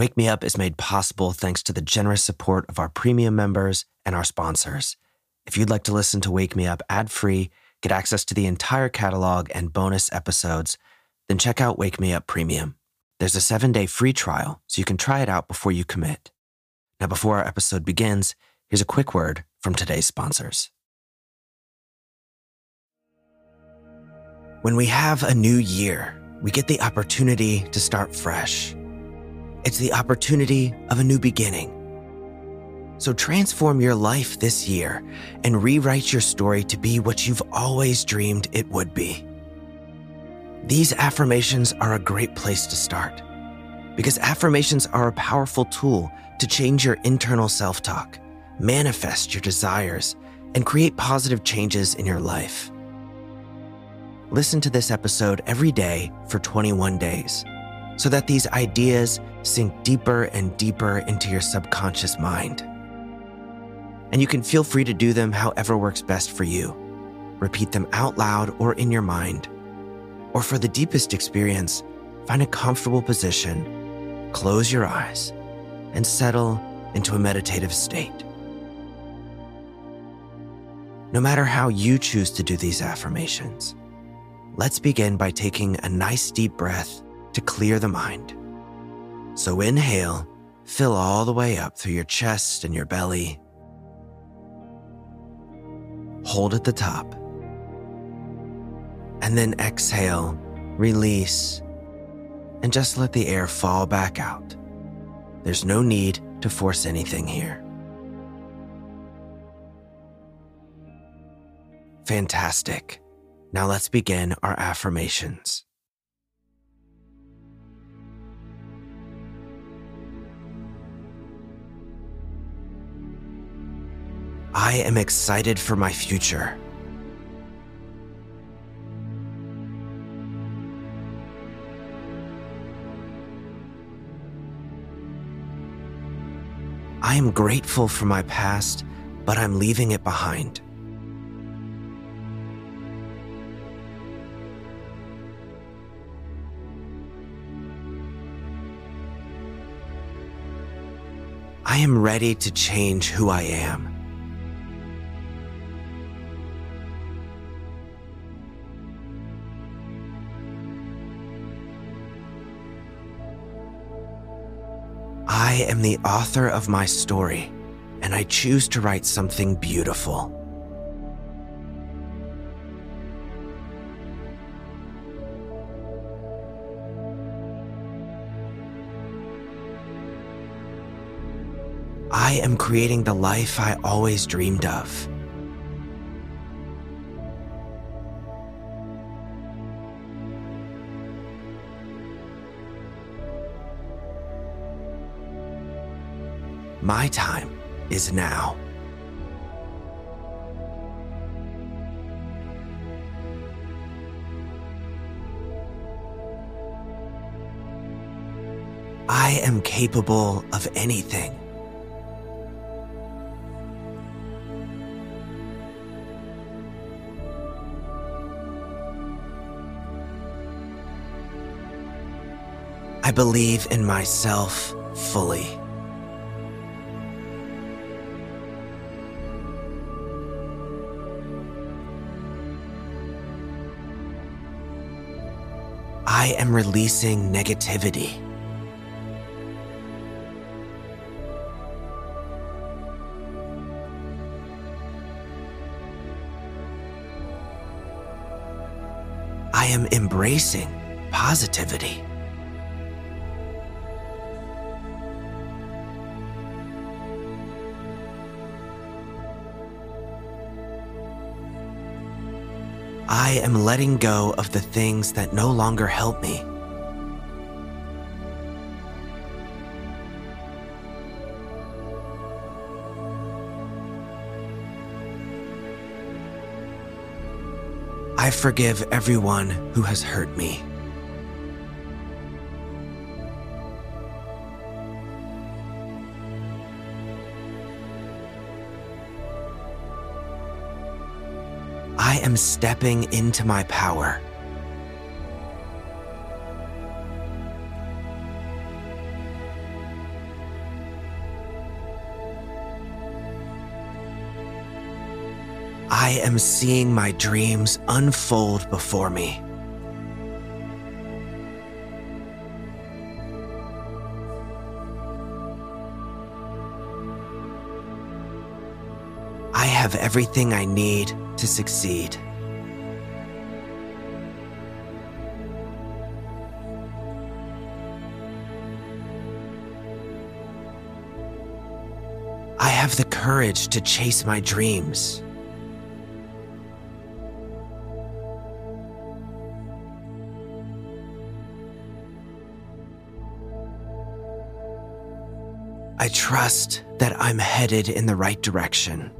Wake Me Up is made possible thanks to the generous support of our premium members and our sponsors. If you'd like to listen to Wake Me Up ad free, get access to the entire catalog and bonus episodes, then check out Wake Me Up Premium. There's a seven day free trial, so you can try it out before you commit. Now, before our episode begins, here's a quick word from today's sponsors. When we have a new year, we get the opportunity to start fresh. It's the opportunity of a new beginning. So transform your life this year and rewrite your story to be what you've always dreamed it would be. These affirmations are a great place to start because affirmations are a powerful tool to change your internal self talk, manifest your desires, and create positive changes in your life. Listen to this episode every day for 21 days so that these ideas sink deeper and deeper into your subconscious mind. And you can feel free to do them however works best for you. Repeat them out loud or in your mind. Or for the deepest experience, find a comfortable position, close your eyes, and settle into a meditative state. No matter how you choose to do these affirmations, let's begin by taking a nice deep breath to clear the mind. So inhale, fill all the way up through your chest and your belly. Hold at the top. And then exhale, release, and just let the air fall back out. There's no need to force anything here. Fantastic. Now let's begin our affirmations. I am excited for my future. I am grateful for my past, but I'm leaving it behind. I am ready to change who I am. I am the author of my story, and I choose to write something beautiful. I am creating the life I always dreamed of. My time is now. I am capable of anything. I believe in myself fully. I am releasing negativity. I am embracing positivity. I am letting go of the things that no longer help me. I forgive everyone who has hurt me. am stepping into my power. I am seeing my dreams unfold before me. Everything I need to succeed. I have the courage to chase my dreams. I trust that I'm headed in the right direction.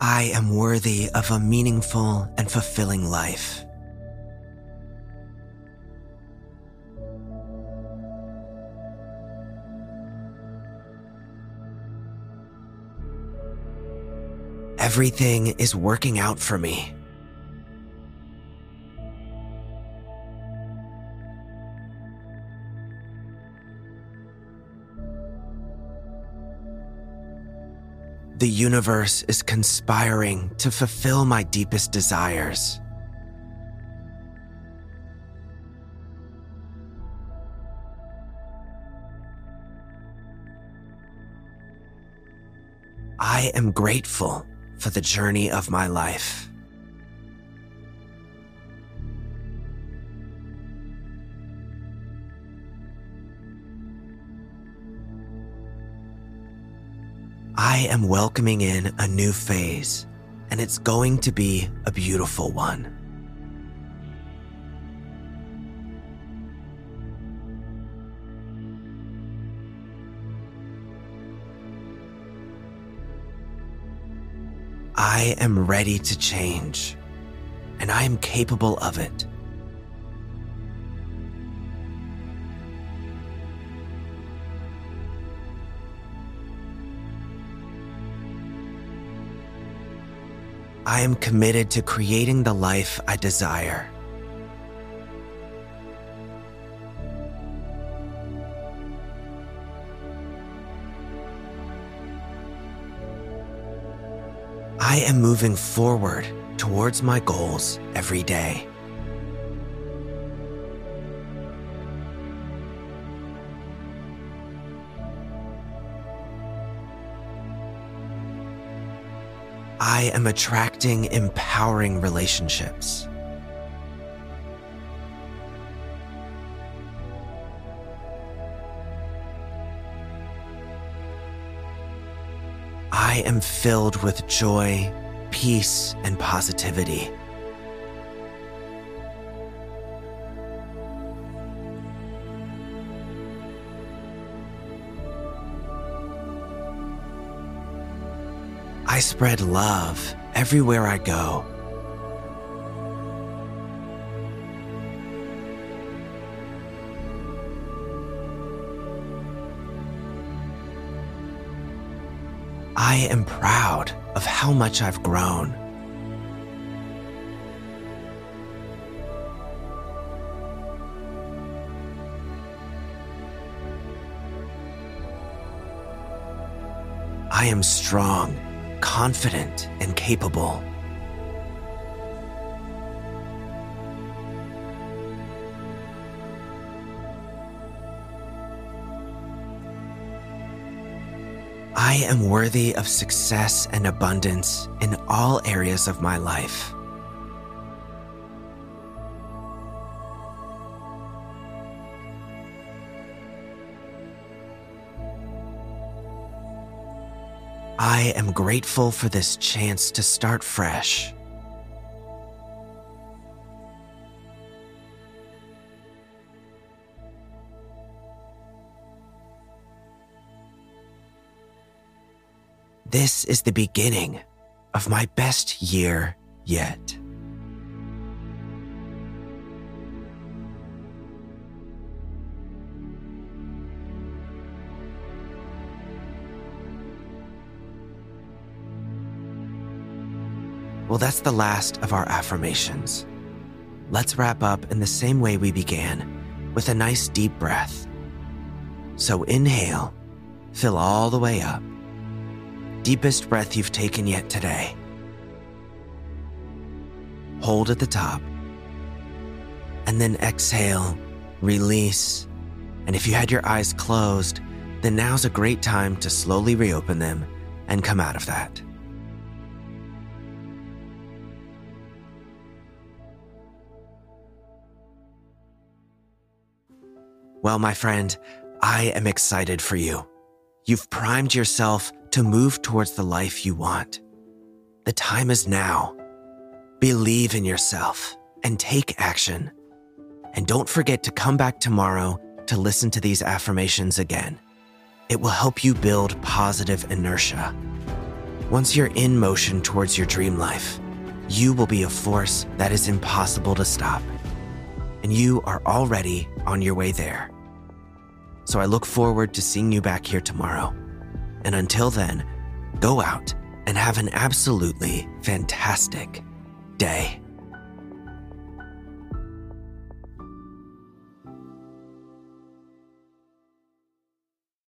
I am worthy of a meaningful and fulfilling life. Everything is working out for me. The universe is conspiring to fulfill my deepest desires. I am grateful for the journey of my life. I am welcoming in a new phase, and it's going to be a beautiful one. I am ready to change, and I am capable of it. I am committed to creating the life I desire. I am moving forward towards my goals every day. I am attracting empowering relationships. I am filled with joy, peace, and positivity. I spread love everywhere I go. I am proud of how much I've grown. I am strong, confident, and capable. I am worthy of success and abundance in all areas of my life. I am grateful for this chance to start fresh. This is the beginning of my best year yet. Well, that's the last of our affirmations. let's wrap up in the same way we began with a nice deep breath. So inhale, fill all the way up. Deepest breath you've taken yet today. Hold at the top. And then exhale, release. And if you had your eyes closed, then now's a great time to slowly reopen them and come out of that. Well, my friend, I am excited for you. You've primed yourself to move towards the life you want. The time is now. Believe in yourself and take action. And don't forget to come back tomorrow to listen to these affirmations again. It will help you build positive inertia. Once you're in motion towards your dream life, you will be a force that is impossible to stop. And you are already on your way there. So I look forward to seeing you back here tomorrow. And until then, go out and have an absolutely fantastic day.